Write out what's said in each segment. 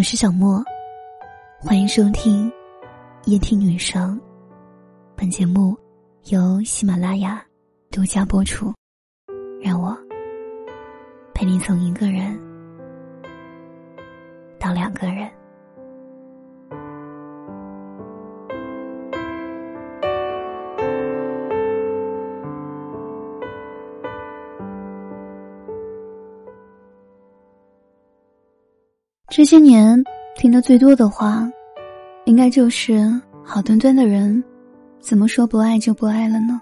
我是小莫，欢迎收听夜听女生。本节目由喜马拉雅独家播出。让我陪你从一个人到两个人。这些年听得最多的话，应该就是“好端端的人，怎么说不爱就不爱了呢？”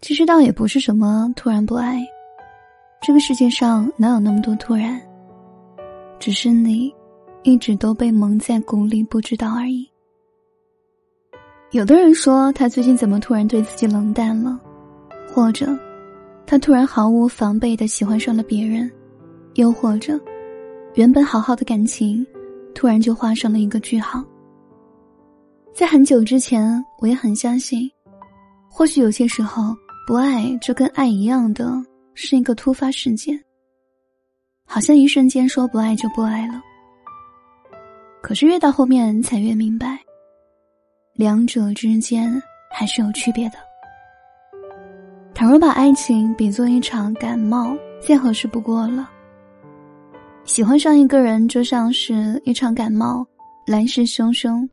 其实倒也不是什么突然不爱，这个世界上哪有那么多突然？只是你一直都被蒙在鼓里，不知道而已。有的人说他最近怎么突然对自己冷淡了，或者他突然毫无防备的喜欢上了别人，又或者。原本好好的感情，突然就画上了一个句号。在很久之前，我也很相信，或许有些时候，不爱就跟爱一样的是一个突发事件，好像一瞬间说不爱就不爱了。可是越到后面才越明白，两者之间还是有区别的。倘若把爱情比作一场感冒，再合适不过了。喜欢上一个人就像是一场感冒，来势汹汹，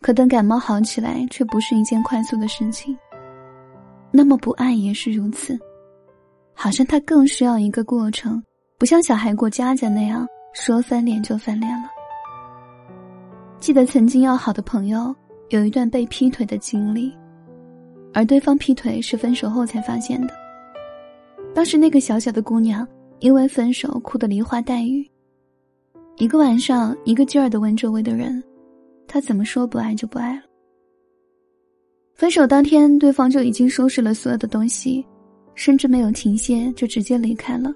可等感冒好起来，却不是一件快速的事情。那么不爱也是如此，好像他更需要一个过程，不像小孩过家家那样说翻脸就翻脸了。记得曾经要好的朋友有一段被劈腿的经历，而对方劈腿是分手后才发现的。当时那个小小的姑娘。因为分手哭得梨花带雨，一个晚上一个劲儿的问周围的人，他怎么说不爱就不爱了。分手当天，对方就已经收拾了所有的东西，甚至没有停歇就直接离开了，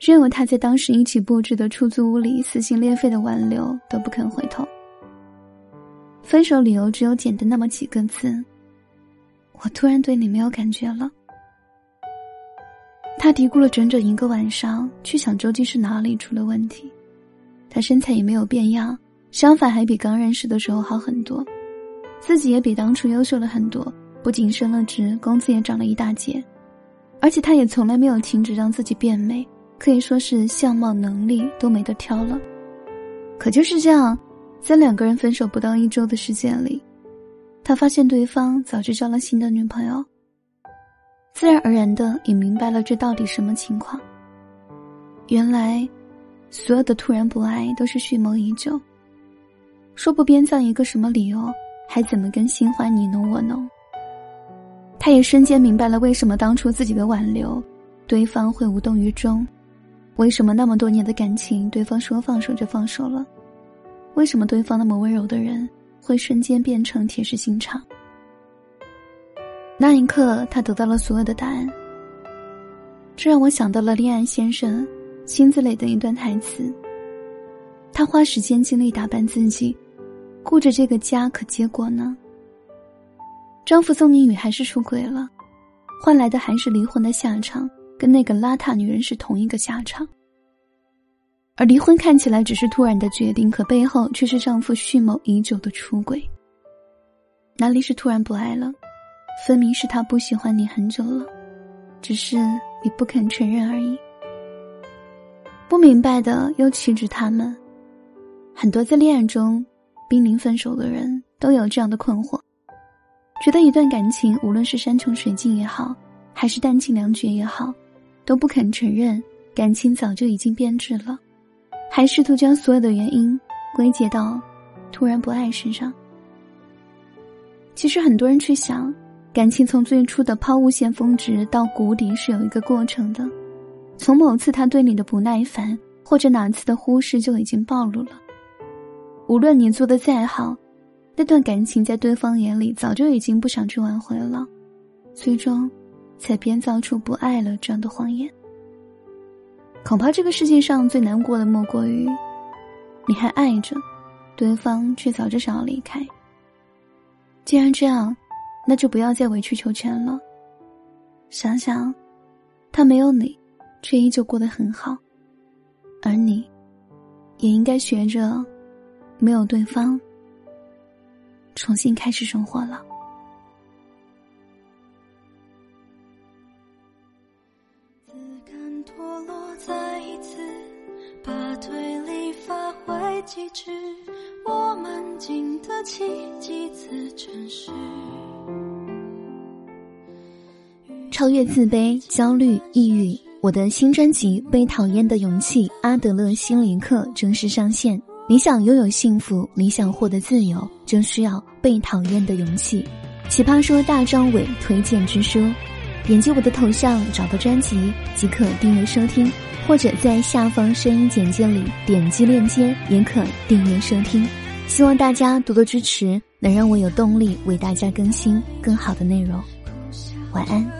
任由他在当时一起布置的出租屋里撕心裂肺的挽留都不肯回头。分手理由只有简单那么几个字：我突然对你没有感觉了。他嘀咕了整整一个晚上，去想究竟是哪里出了问题。他身材也没有变样，相反还比刚认识的时候好很多，自己也比当初优秀了很多，不仅升了职，工资也涨了一大截，而且他也从来没有停止让自己变美，可以说是相貌能力都没得挑了。可就是这样，在两个人分手不到一周的时间里，他发现对方早就交了新的女朋友。自然而然的也明白了这到底什么情况。原来，所有的突然不爱都是蓄谋已久。说不编造一个什么理由，还怎么跟新欢你侬我侬？他也瞬间明白了为什么当初自己的挽留，对方会无动于衷；为什么那么多年的感情，对方说放手就放手了；为什么对方那么温柔的人，会瞬间变成铁石心肠。那一刻，他得到了所有的答案。这让我想到了恋爱先生辛芷蕾的一段台词：“他花时间精力打扮自己，顾着这个家，可结果呢？丈夫宋宁宇还是出轨了，换来的还是离婚的下场，跟那个邋遢女人是同一个下场。而离婚看起来只是突然的决定，可背后却是丈夫蓄谋已久的出轨。哪里是突然不爱了？”分明是他不喜欢你很久了，只是你不肯承认而已。不明白的又岂止他们，很多在恋爱中濒临分手的人都有这样的困惑：觉得一段感情无论是山穷水尽也好，还是弹尽粮绝也好，都不肯承认感情早就已经变质了，还试图将所有的原因归结到突然不爱身上。其实很多人去想。感情从最初的抛物线峰值到谷底是有一个过程的，从某次他对你的不耐烦或者哪次的忽视就已经暴露了。无论你做的再好，那段感情在对方眼里早就已经不想去挽回了，最终才编造出不爱了这样的谎言。恐怕这个世界上最难过的莫过于，你还爱着，对方却早就想要离开。既然这样。那就不要再委曲求全了。想想，他没有你，却依旧过得很好，而你，也应该学着没有对方，重新开始生活了。自甘堕落，再一次把推理发挥极致，我们经得起几次诚实。超越自卑、焦虑、抑郁。我的新专辑《被讨厌的勇气》阿德勒心灵课正式上线。你想拥有幸福，你想获得自由，就需要被讨厌的勇气。奇葩说大张伟推荐之书，点击我的头像找到专辑即可订阅收听，或者在下方声音简介里点击链接也可订阅收听。希望大家多多支持，能让我有动力为大家更新更好的内容。晚安。